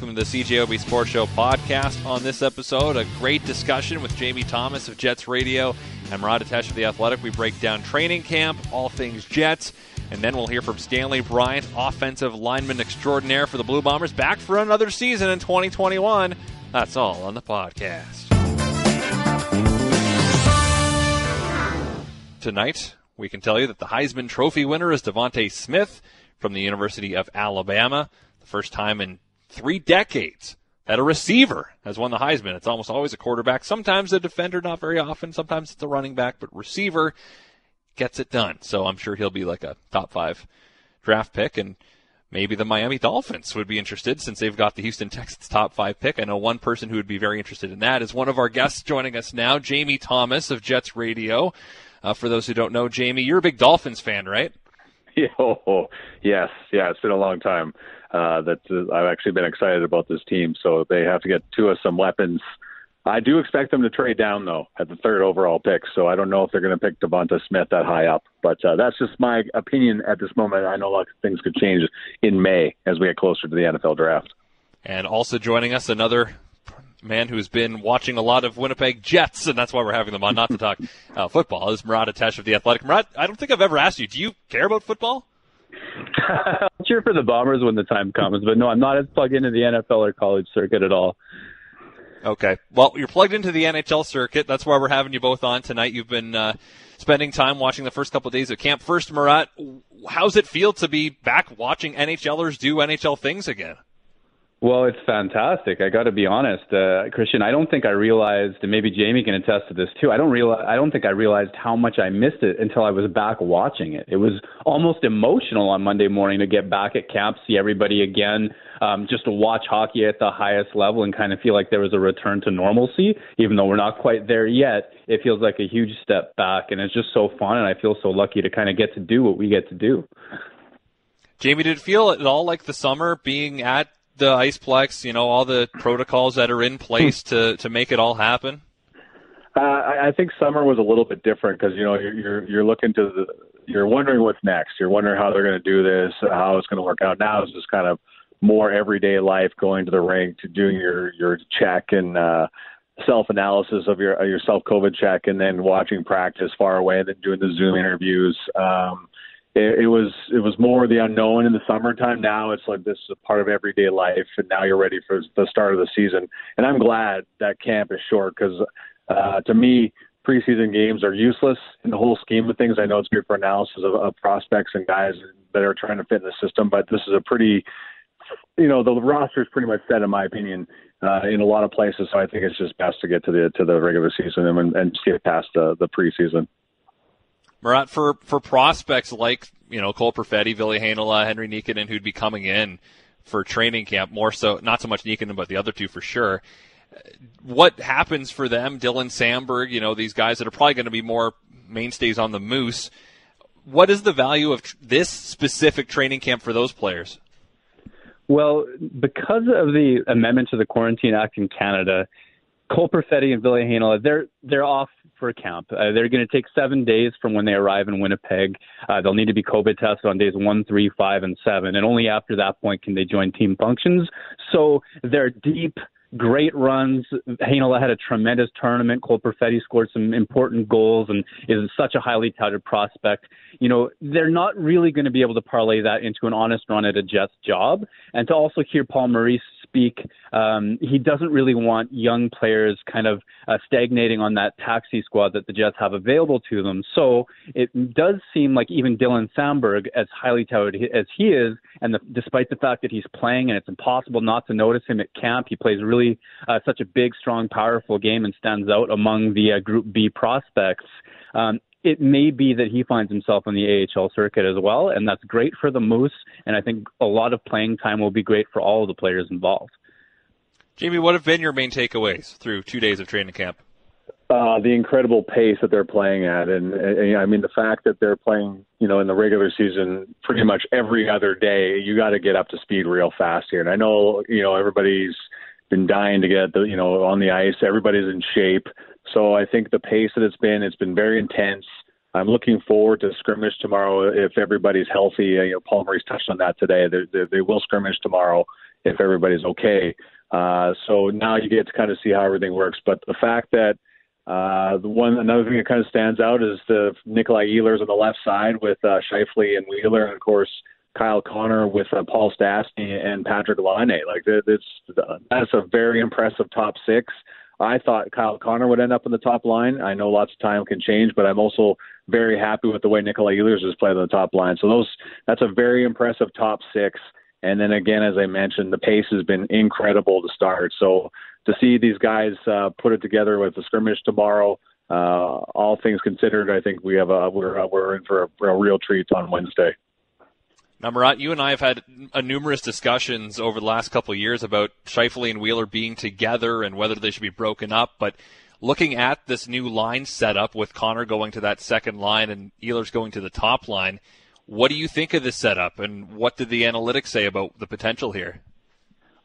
welcome to the CJOB Sports Show podcast. On this episode, a great discussion with Jamie Thomas of Jets Radio and Murat Atesh of The Athletic. We break down training camp, all things Jets, and then we'll hear from Stanley Bryant, offensive lineman extraordinaire for the Blue Bombers, back for another season in 2021. That's all on the podcast. Tonight, we can tell you that the Heisman Trophy winner is DeVonta Smith from the University of Alabama. The first time in three decades that a receiver has won the Heisman. It's almost always a quarterback, sometimes a defender, not very often, sometimes it's a running back, but receiver gets it done. So I'm sure he'll be like a top five draft pick and maybe the Miami Dolphins would be interested since they've got the Houston Texans top five pick. I know one person who would be very interested in that is one of our guests joining us now, Jamie Thomas of Jets Radio. Uh, for those who don't know, Jamie, you're a big Dolphins fan, right? Oh, yes, yeah. It's been a long time uh, that uh, I've actually been excited about this team. So they have to get to us some weapons. I do expect them to trade down though at the third overall pick. So I don't know if they're going to pick DeVonta Smith that high up, but uh, that's just my opinion at this moment. I know a things could change in May as we get closer to the NFL draft. And also joining us another man who's been watching a lot of Winnipeg Jets, and that's why we're having them on, not to talk uh, football, is Murat Atesh of The Athletic. Murat, I don't think I've ever asked you, do you care about football? I'll cheer for the Bombers when the time comes, but no, I'm not as plugged into the NFL or college circuit at all. Okay. Well, you're plugged into the NHL circuit. That's why we're having you both on tonight. You've been uh, spending time watching the first couple of days of camp. First, Murat, how's it feel to be back watching NHLers do NHL things again? Well, it's fantastic. I got to be honest, uh, Christian. I don't think I realized, and maybe Jamie can attest to this too. I don't realize. I don't think I realized how much I missed it until I was back watching it. It was almost emotional on Monday morning to get back at camp, see everybody again, um, just to watch hockey at the highest level, and kind of feel like there was a return to normalcy. Even though we're not quite there yet, it feels like a huge step back, and it's just so fun. And I feel so lucky to kind of get to do what we get to do. Jamie, did it feel at all like the summer being at the Iceplex, you know, all the protocols that are in place to to make it all happen? Uh, I, I think summer was a little bit different because you know you're, you're you're looking to the you're wondering what's next. You're wondering how they're going to do this, how it's going to work out. Now it's just kind of more everyday life, going to the rink, to doing your your check and uh, self analysis of your your self COVID check, and then watching practice far away, and then doing the Zoom interviews. Um, it, it was it was more the unknown in the summertime. Now it's like this is a part of everyday life, and now you're ready for the start of the season. And I'm glad that camp is short because uh, to me, preseason games are useless in the whole scheme of things. I know it's good for analysis of, of prospects and guys that are trying to fit in the system, but this is a pretty, you know, the roster is pretty much set in my opinion uh, in a lot of places. So I think it's just best to get to the to the regular season and, and get past the the preseason. Murat, for, for prospects like, you know, Cole Perfetti, Ville Heinola, Henri Nikkanen, who'd be coming in for training camp, more so, not so much Nikkanen, but the other two for sure. What happens for them, Dylan Samberg, you know, these guys that are probably going to be more mainstays on the Moose. What is the value of this specific training camp for those players? Well, because of the amendment to the Quarantine Act in Canada, Cole Perfetti and Ville Heinola, they're they're off for camp. Uh, they're going to take seven days from when they arrive in Winnipeg. Uh, they'll need to be COVID tested on days one, three, five, and seven, and only after that point can they join team functions. So they're deep great runs. Heinola had a tremendous tournament. Cole Perfetti scored some important goals and is such a highly touted prospect. You know, they're not really going to be able to parlay that into an honest run at a Jets job. And to also hear Paul Maurice speak, um, he doesn't really want young players kind of uh, stagnating on that taxi squad that the Jets have available to them. So it does seem like even Dylan Samberg, as highly touted as he is, and the, despite the fact that he's playing and it's impossible not to notice him at camp, he plays really uh, such a big, strong, powerful game and stands out among the uh, Group B prospects. Um, it may be that he finds himself on the AHL circuit as well, and that's great for the Moose. And I think a lot of playing time will be great for all of the players involved. Jamie, what have been your main takeaways through two days of training camp? Uh, the incredible pace that they're playing at, and, and I mean the fact that they're playing, you know, in the regular season pretty much every other day. You got to get up to speed real fast here. And I know, you know, everybody's been dying to get the you know on the ice. Everybody's in shape, so I think the pace that it's been, it's been very intense. I'm looking forward to scrimmage tomorrow if everybody's healthy. Uh, you know, Paul Maurice touched on that today. They, they, they will scrimmage tomorrow, if everybody's okay. Uh, so now you get to kind of see how everything works. But the fact that uh, the one another thing that kind of stands out is the Nikolai Ehlers on the left side with uh, Scheifele and Wheeler, and of course Kyle Connor with uh, Paul Stastny and Patrik Laine. Like it's that's a very impressive top six. I thought Kyle Connor would end up in the top line. I know lots of time can change, but I'm also very happy with the way Nikolai Ehlers has played on the top line. So those that's a very impressive top six. And then again, as I mentioned, the pace has been incredible to start. So to see these guys uh, put it together with the scrimmage tomorrow, uh, all things considered, I think we have a we're we're in for a, a real treat on Wednesday. Now, Murat, you and I have had a numerous discussions over the last couple of years about Scheifele and Wheeler being together and whether they should be broken up. But looking at this new line setup with Connor going to that second line and Ehlers going to the top line, what do you think of this setup and what did the analytics say about the potential here?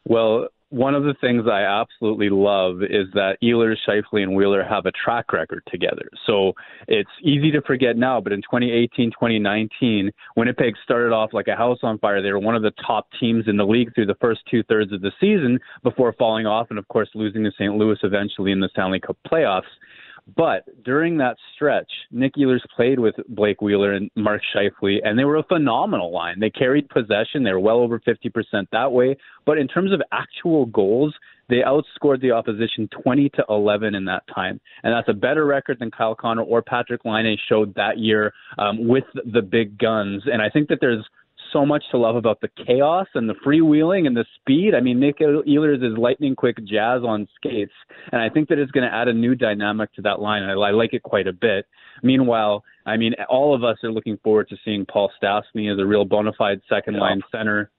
Well, one of the things I absolutely love is that Ehlers, Scheifele, and Wheeler have a track record together. So it's easy to forget now, but in 2018, 2019, Winnipeg started off like a house on fire. They were one of the top teams in the league through the first two thirds of the season before falling off and, of course, losing to St. Louis eventually in the Stanley Cup playoffs. But during that stretch, Nick Ehlers played with Blake Wheeler and Mark Scheifele, and they were a phenomenal line. They carried possession. They were well over 50% that way. But in terms of actual goals, they outscored the opposition 20 to 11 in that time. And that's a better record than Kyle Connor or Patrik Laine showed that year um, with the big guns. And I think that there's so much to love about the chaos and the freewheeling and the speed. I mean, Nick Ehlers is lightning quick jazz on skates, and I think that it's going to add a new dynamic to that line. I, I like it quite a bit. Meanwhile, I mean, all of us are looking forward to seeing Paul Stastny as a real bona fide second line center.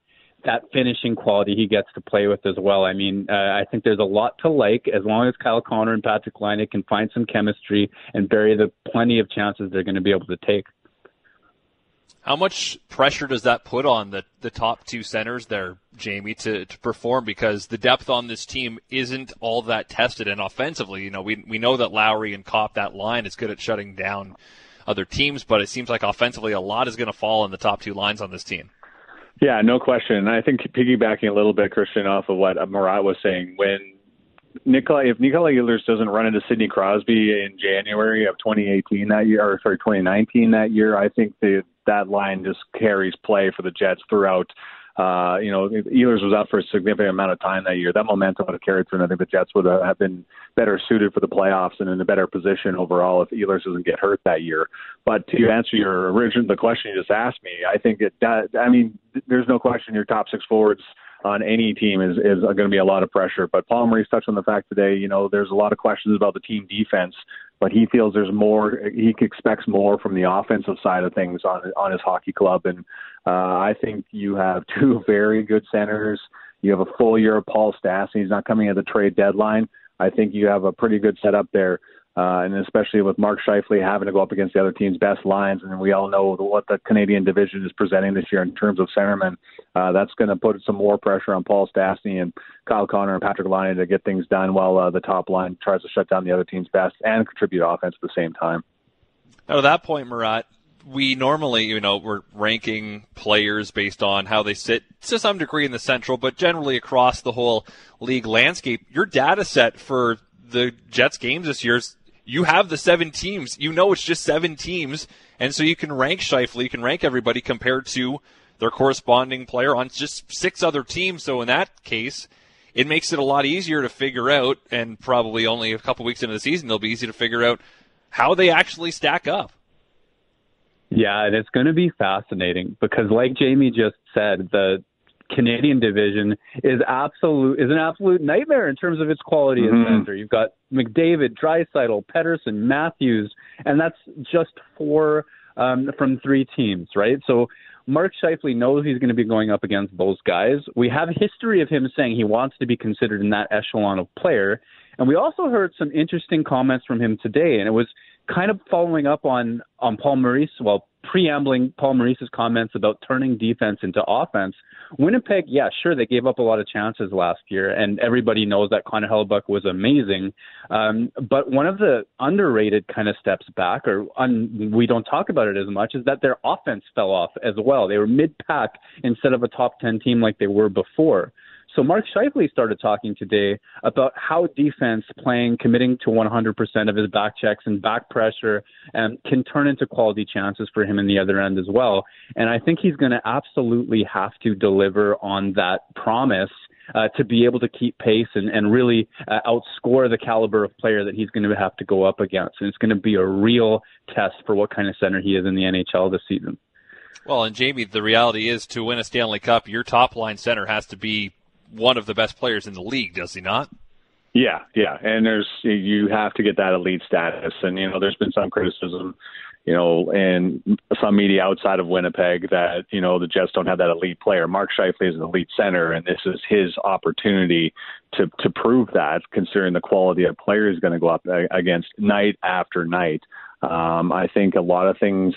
That finishing quality he gets to play with as well. I mean, uh, I think there's a lot to like as long as Kyle Connor and Patrik Laine can find some chemistry and bury the plenty of chances they're going to be able to take. How much pressure does that put on the, the top two centers there, Jamie, to, to perform? Because the depth on this team isn't all that tested. And offensively, you know, we, we know that Lowry and Copp, that line, is good at shutting down other teams, but it seems like offensively a lot is going to fall on the top two lines on this team. Yeah, no question. And I think piggybacking a little bit, Christian, off of what Murat was saying, when Nikolai, if Nikolai Ehlers doesn't run into Sidney Crosby in January of 2018 that year, or sorry, 2019 that year, I think the that line just carries play for the Jets throughout. Uh, you know, Ehlers was out for a significant amount of time that year. That momentum would have carried through, and I think the Jets would have been better suited for the playoffs and in a better position overall if Ehlers doesn't get hurt that year. But to answer your original the question you just asked me, I think it does. I mean, there's no question your top six forwards on any team is is going to be a lot of pressure. But Paul Maurice touched on the fact today. You know, there's a lot of questions about the team defense but he feels there's more. He expects more from the offensive side of things on on his hockey club, and uh, I think you have two very good centers. You have a full year of Paul Stastny. He's not coming at the trade deadline. I think you have a pretty good setup there uh, and especially with Mark Scheifele having to go up against the other team's best lines, and we all know what the Canadian division is presenting this year in terms of centermen. Uh, that's going to put some more pressure on Paul Stastny and Kyle Connor and Patrik Laine to get things done while uh, the top line tries to shut down the other team's best and contribute offense at the same time. Now, at that point, Murat, we normally, you know, we're ranking players based on how they sit to some degree in the central, but generally across the whole league landscape. Your data set for the Jets games this year is you have the seven teams. You know it's just seven teams, and so you can rank Scheifele, you can rank everybody compared to their corresponding player on just six other teams. So in that case, it makes it a lot easier to figure out, and probably only a couple weeks into the season, it'll be easy to figure out how they actually stack up. Yeah, and it's going to be fascinating because, like Jamie just said, the Canadian division is absolute is an absolute nightmare in terms of its quality mm-hmm. as center. You've got McDavid, Draisaitl, Pettersson, Matthews, and that's just four um, from three teams, right? So Mark Scheifele knows he's going to be going up against those guys. We have a history of him saying he wants to be considered in that echelon of player. And we also heard some interesting comments from him today, and it was kind of following up on on Paul Maurice, well, preambling Paul Maurice's comments about turning defense into offense. Winnipeg, yeah, sure, they gave up a lot of chances last year, and everybody knows that Connor Hellebuyck was amazing. Um, but one of the underrated kind of steps back, or un, we don't talk about it as much, is that their offense fell off as well. They were mid pack instead of a top 10 team like they were before. So Mark Scheifele started talking today about how defense playing, committing to 100% of his back checks and back pressure um, can turn into quality chances for him in the other end as well. And I think he's going to absolutely have to deliver on that promise uh, to be able to keep pace and, and really uh, outscore the caliber of player that he's going to have to go up against. And it's going to be a real test for what kind of center he is in the NHL this season. Well, and Jamie, the reality is to win a Stanley Cup, your top line center has to be one of the best players in the league, does he not? Yeah, yeah, and there's you have to get that elite status, and you know there's been some criticism you know, in some media outside of Winnipeg that, you know, the Jets don't have that elite player. Mark Scheifele is an elite center, and this is his opportunity to, to prove that, considering the quality of player he's going to go up against night after night. Um, I think a lot of things,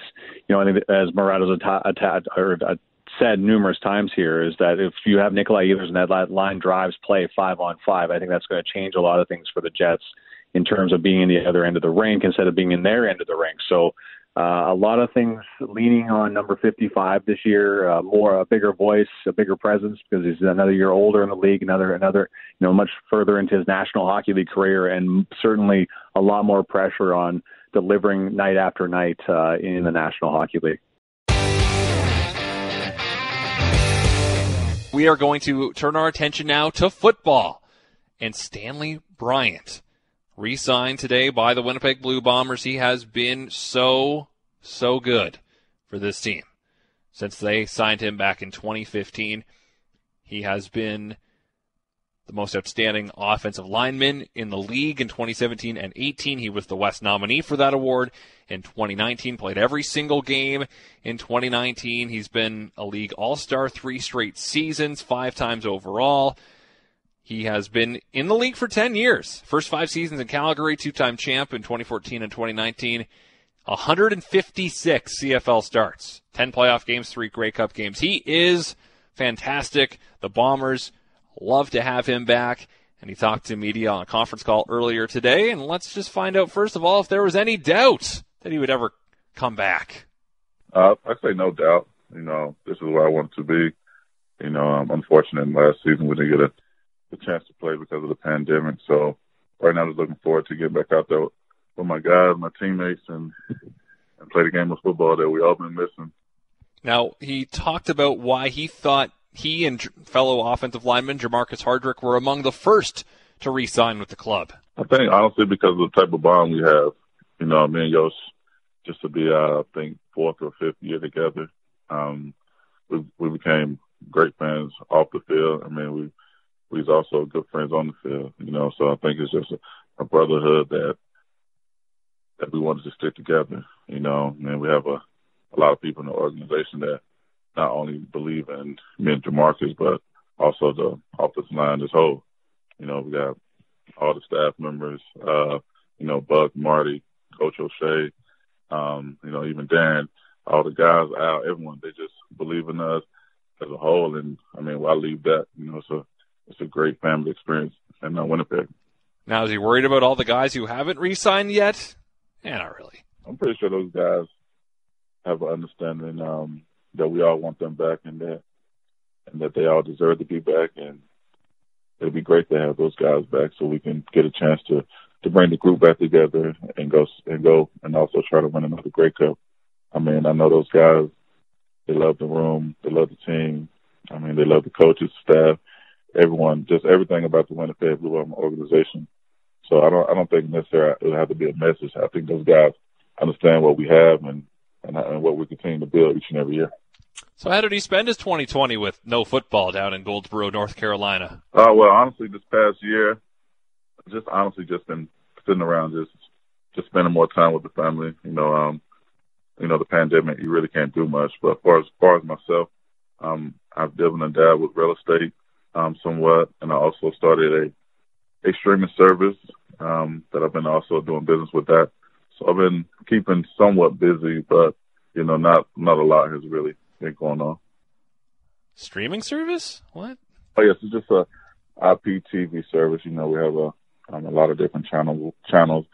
you know, I think as Murado's atta- or uh, said numerous times here is that if you have Nikolai Ehlers and that line drives play five on five, I think that's going to change a lot of things for the Jets in terms of being in the other end of the rink instead of being in their end of the rink. So uh, a lot of things leaning on number 55 this year, uh, more a bigger voice, a bigger presence because he's another year older in the league, another another you know much further into his National Hockey League career, and certainly a lot more pressure on delivering night after night uh, in the National Hockey League. We are going to turn our attention now to football and Stanley Bryant re signed today by the Winnipeg Blue Bombers. He has been so, so good for this team. Since they signed him back in 2015, he has been the most outstanding offensive lineman in the league in 2017 and 18. He was the West nominee for that award in 2019, played every single game in 2019. He's been a league all star three straight seasons, five times overall. He has been in the league for 10 years. First five seasons in Calgary, two time champ in 2014 and 2019. 156 CFL starts, 10 playoff games, three Grey Cup games. He is fantastic. The Bombers love to have him back. And he talked to media on a conference call earlier today. And let's just find out, first of all, if there was any doubt that he would ever come back. Uh, I say no doubt. You know, this is where I wanted to be. You know, I'm unfortunate last season we didn't get a the chance to play because of the pandemic. So right now, I'm just looking forward to getting back out there with my guys, my teammates, and and play the game of football that we all been missing. Now he talked about why he thought he and fellow offensive lineman Jermarcus Hardrick were among the first to re-sign with the club. I think honestly because of the type of bond we have. You know, me and Yosh, just to be, uh, I think, fourth or fifth year together. Um, we we became great fans off the field. I mean, we he's also good friends on the field, you know. So I think it's just a, a brotherhood that that we wanted to stick together, you know. And we have a a lot of people in the organization that not only believe in me and Jermarcus, but also the offensive line as whole. You know, we got all the staff members, uh, you know, Buck, Marty, Coach O'Shea, um, you know, even Dan, all the guys out, everyone, they just believe in us as a whole. And I mean, well, I leave that, you know, so it's a great family experience in uh, Winnipeg. Now, is he worried about all the guys who haven't re-signed yet? Yeah, not really. I'm pretty sure those guys have an understanding um, that we all want them back and that and that they all deserve to be back and it'd be great to have those guys back so we can get a chance to to bring the group back together and go and go and also try to win another Grey Cup. I mean, I know those guys. They love the room. They love the team. I mean, they love the coaches, staff, everyone, just everything about the Winnipeg Blue Bomber organization. So I don't, I don't think necessarily it'll have to be a message. I think those guys understand what we have and, and, and what we continue to build each and every year. So how did he spend his 2020 with no football down in Goldsboro, North Carolina? Uh, well, honestly, this past year, just honestly just been sitting around, just just spending more time with the family. You know, um, you know, the pandemic, you really can't do much. But as far as, as far as myself, um, I've dabbled and dabbled with real estate um, somewhat, and I also started a, a streaming service um, that I've been also doing business with that. So I've been keeping somewhat busy, but you know, not not a lot has really been going on. Streaming service? What? Oh yes, it's just a IPTV service. You know, we have a um, a lot of different channel channels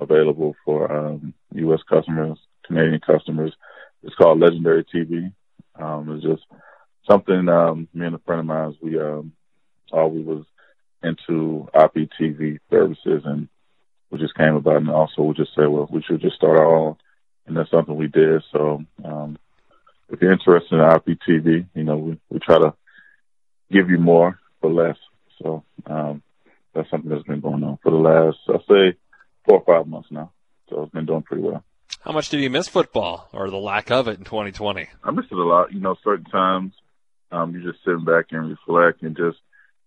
available for um, U.S. customers, Canadian customers. It's called Legendary TV. Um, it's just something um, me and a friend of mine we um, all we was into IPTV services, and we just came about, and also we just said, well, we should just start our own, and that's something we did. So, um, if you're interested in IPTV, you know, we, we try to give you more for less. So, um, that's something that's been going on for the last, I'll say, four or five months now. So it's been doing pretty well. How much did you miss football or the lack of it in 2020? I missed it a lot. You know, certain times, um, you just sitting back and reflect and just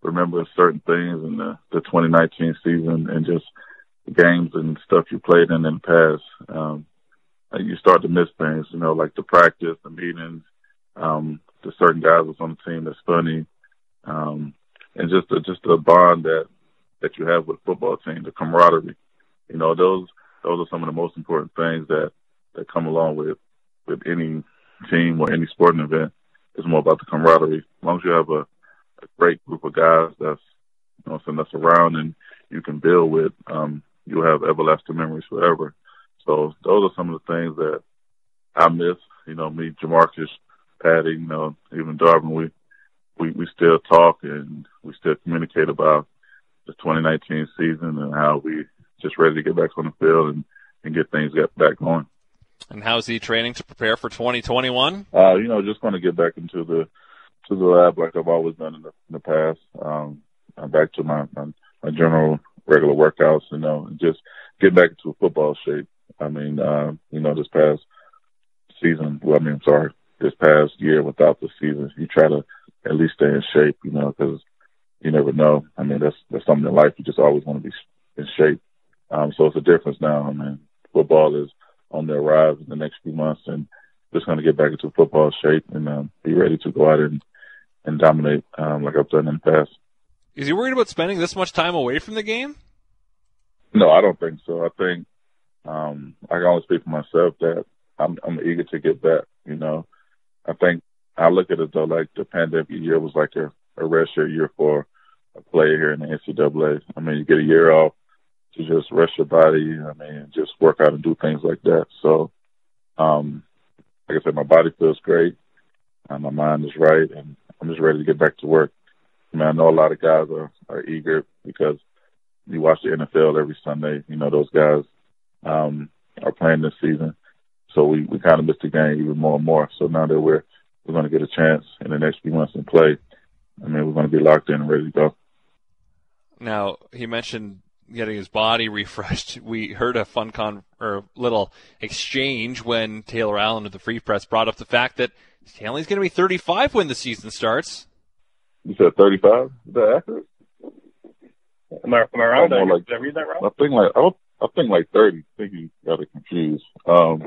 remember certain things in the, the 2019 season and just games and stuff you played in in the past. Um, you start to miss things, you know, like the practice, the meetings, um, the certain guys was on the team that's funny, um, and just the, just the bond that that you have with football team, the camaraderie. You know, those those are some of the most important things that that come along with with any team or any sporting event. It's more about the camaraderie. As long as you have a, a great group of guys that's you know, that's around and you can build with, um, you'll have everlasting memories forever. So those are some of the things that I miss. You know, me, Jermarcus, Patty, you know, even Darvin, we, we, we still talk and we still communicate about the 2019 season and how we just ready to get back on the field and, and get things get back going. And how's he training to prepare for 2021? Uh, you know, just going to get back into the to the lab like I've always done in the, in the past. Um, I'm back to my, my my general regular workouts, you know, and just get back into football shape. I mean, uh, you know, this past season, well, I mean, I'm sorry, this past year without the season, you try to at least stay in shape, you know, because you never know. I mean, that's that's something in life you just always want to be in shape. Um, so it's a difference now. I mean, football is on the rise in the next few months, and just going to get back into football shape and um, be ready to go out and and dominate um, like I've done in the past. Is he worried about spending this much time away from the game? No, I don't think so. I think um, I can only speak for myself that I'm, I'm eager to get back. You know, I think I look at it though like the pandemic year was like a, a rest year for a player here in the NCAA. I mean, you get a year off to just rest your body. I mean, just work out and do things like that. So, um, like I said, my body feels great. and my mind is right, and I'm just ready to get back to work. I mean, I know a lot of guys are, are eager because you watch the NFL every Sunday. You know, those guys um, are playing this season. So we, we kind of missed the game even more and more. So now that we're we're going to get a chance in the next few months and play, I mean, we're going to be locked in and ready to go. Now, he mentioned getting his body refreshed. We heard a fun con or little exchange when Taylor Allen of the Free Press brought up the fact that Stanley's going to be 35 when the season starts. You said 35? Is that accurate? Am I, am I wrong? Did, like, did I read that wrong? I think like I, I think like 30. I think you got it confused. Um,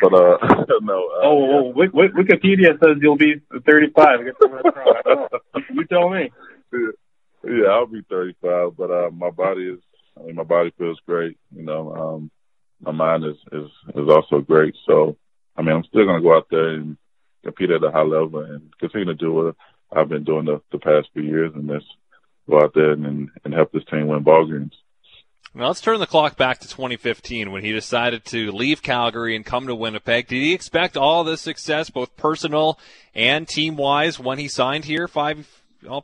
but uh, no. Uh, oh, yeah. well, Wikipedia says you'll be 35. you tell me. Yeah, I'll be 35, but uh, my body is. I mean, my body feels great. You know, um, my mind is is is also great. So, I mean, I'm still gonna go out there and compete at a high level and continue to do what I've been doing the, the past few years, and just go out there and and help this team win ball games. Now let's turn the clock back to 2015 when he decided to leave Calgary and come to Winnipeg. Did he expect all this success, both personal and team wise, when he signed here five,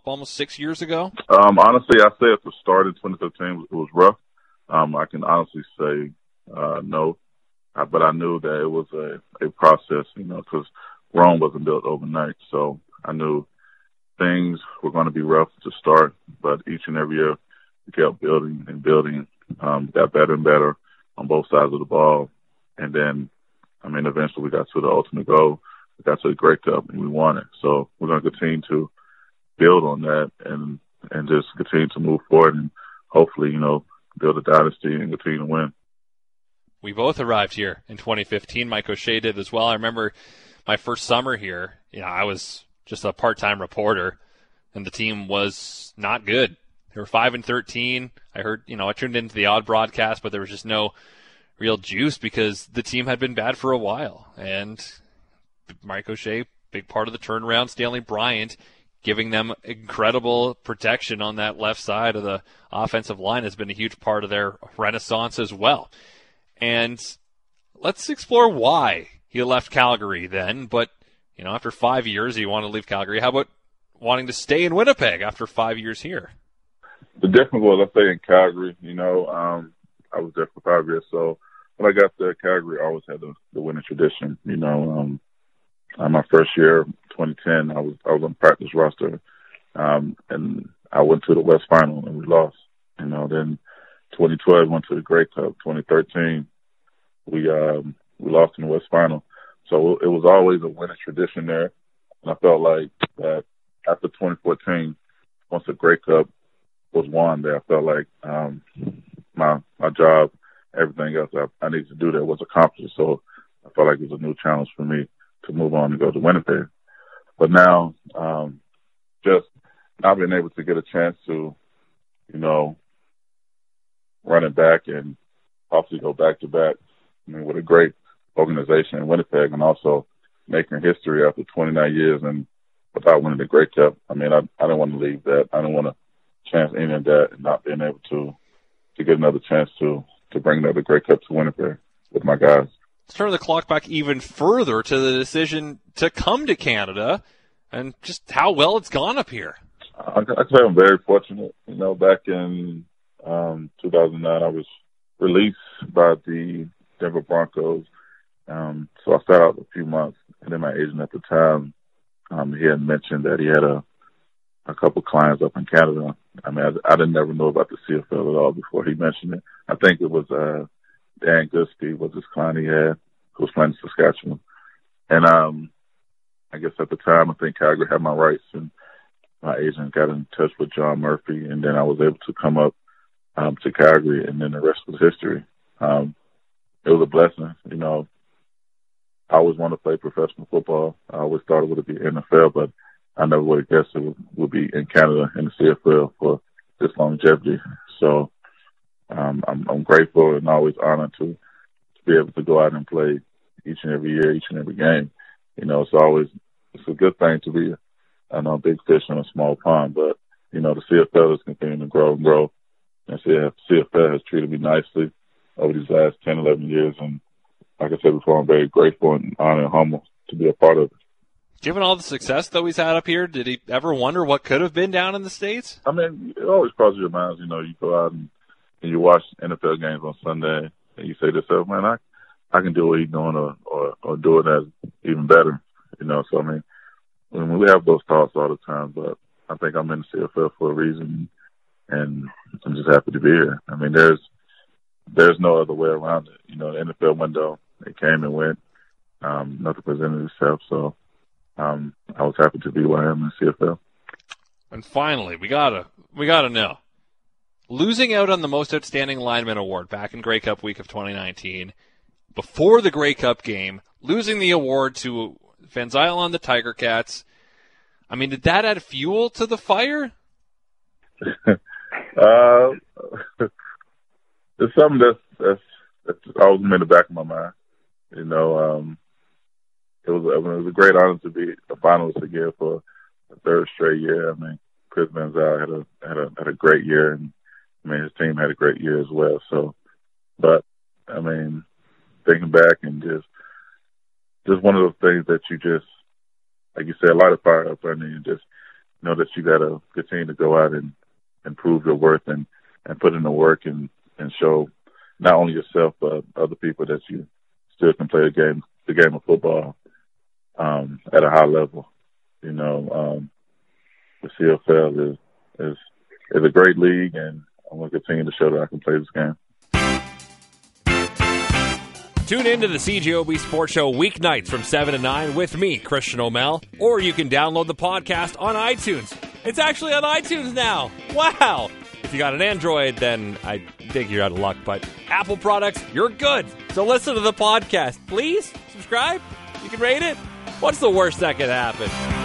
almost six years ago? Um, honestly, I say at the start of 2015 it was rough. Um, I can honestly say uh, no, uh, but I knew that it was a, a process, you know, because Rome wasn't built overnight. So I knew things were going to be rough to start, but each and every year we kept building and building, um, got better and better on both sides of the ball. And then, I mean, eventually we got to the ultimate goal. We got to the Grey Cup and we won it. So we're going to continue to build on that and, and just continue to move forward and hopefully, you know, build a dynasty and continue to win. We both arrived here in 2015. Mike O'Shea did as well. I remember my first summer here. You know, I was just a part-time reporter, and the team was not good. They were five and thirteen. I heard, you know, I tuned into the odd broadcast, but there was just no real juice because the team had been bad for a while. And Mike O'Shea, big part of the turnaround. Stanley Bryant giving them incredible protection on that left side of the offensive line has been a huge part of their renaissance as well. And let's explore why he left Calgary then, but you know, after five years, he wanted to leave Calgary. How about wanting to stay in Winnipeg after five years here? The difference was, I say, in Calgary. You know, um, I was there for five years, so when I got there, Calgary I always had the, the winning tradition. You know, um, uh, my first year, 2010, I was I was on practice roster, um, and I went to the West Final and we lost. You know, then 2012 went to the Grey Cup. 2013, we um, we lost in the West Final. So it was always a winning tradition there, and I felt like that after 2014, once the Grey Cup was won, there I felt like um, my my job, everything else I, I needed to do there was accomplished. So I felt like it was a new challenge for me to move on and go to Winnipeg. But now, um, just not being able to get a chance to, you know, run it back and possibly go back to back. I mean, with a great organization in Winnipeg and also making history after 29 years and without winning the Grey Cup. I mean, I, I didn't want to leave that. I didn't want to chance any of that and not being able to, to get another chance to, to bring another Grey Cup to Winnipeg with my guys. Let's turn the clock back even further to the decision to come to Canada and just how well it's gone up here. I, I say I'm very fortunate. You know, back in um, 2009, I was released by the Denver Broncos. Um, so I sat out a few months, and then my agent at the time, um, he had mentioned that he had a a couple clients up in Canada. I mean, I, I didn't never know about the CFL at all before he mentioned it. I think it was uh, Dan Goodspeed was his client he had, who was playing in Saskatchewan, and um, I guess at the time I think Calgary had my rights, and my agent got in touch with John Murphy, and then I was able to come up um, to Calgary, and then the rest was history. Um, it was a blessing, you know. I always wanted to play professional football. I always thought it would be NFL, but I never would have guessed it would, would be in Canada in the CFL for this longevity. So um, I'm, I'm grateful and always honored to, to be able to go out and play each and every year, each and every game. You know, it's always it's a good thing to be I know big fish in a small pond, but you know the CFL is continuing to grow and grow, and CFL has treated me nicely over these last 10, 11 years, and like I said before, I'm very grateful and honored and humble to be a part of it. Given all the success though he's had up here, did he ever wonder what could have been down in the states? I mean, it always crosses your mind. You know, you go out and, and you watch NFL games on Sunday, and you say to yourself, "Man, I I can do what he's doing, or or, or do it as even better." You know, so I mean, we have those thoughts all the time, but I think I'm in the CFL for a reason, and I'm just happy to be here. I mean, there's there's no other way around it. You know, the NFL window it came and went. Um, nothing presented itself, so um, I was happy to be where I am in CFL. And finally, we gotta we gotta know. Losing out on the most outstanding lineman award back in Grey Cup week of 2019, before the Grey Cup game, losing the award to Van Zeyl on the Tiger Cats. I mean, did that add fuel to the fire? uh, it's something that's, that's that's always in the back of my mind. You know, um, it was I mean, it was a great honor to be a finalist again for the third straight year. I mean, Chris Van Zeyl had a had a had a great year, and I mean his team had a great year as well. So, but I mean, thinking back and just just one of those things that you just, like you said, a fire up under you. Just know that you got to continue to go out and, and prove your worth and, and put in the work and, and show not only yourself, but other people that you still can play the game, the game of football, um, at a high level. You know, um, the CFL is, is, is a great league and I'm going to continue to show that I can play this game. Tune in to the CJOB Sports Show weeknights from 7 to 9 with me, Christian Aumell, or you can download the podcast on iTunes. It's actually on iTunes now. Wow! If you got an Android, then I think you're out of luck, but Apple products, you're good. So listen to the podcast. Please subscribe. You can rate it. What's the worst that could happen?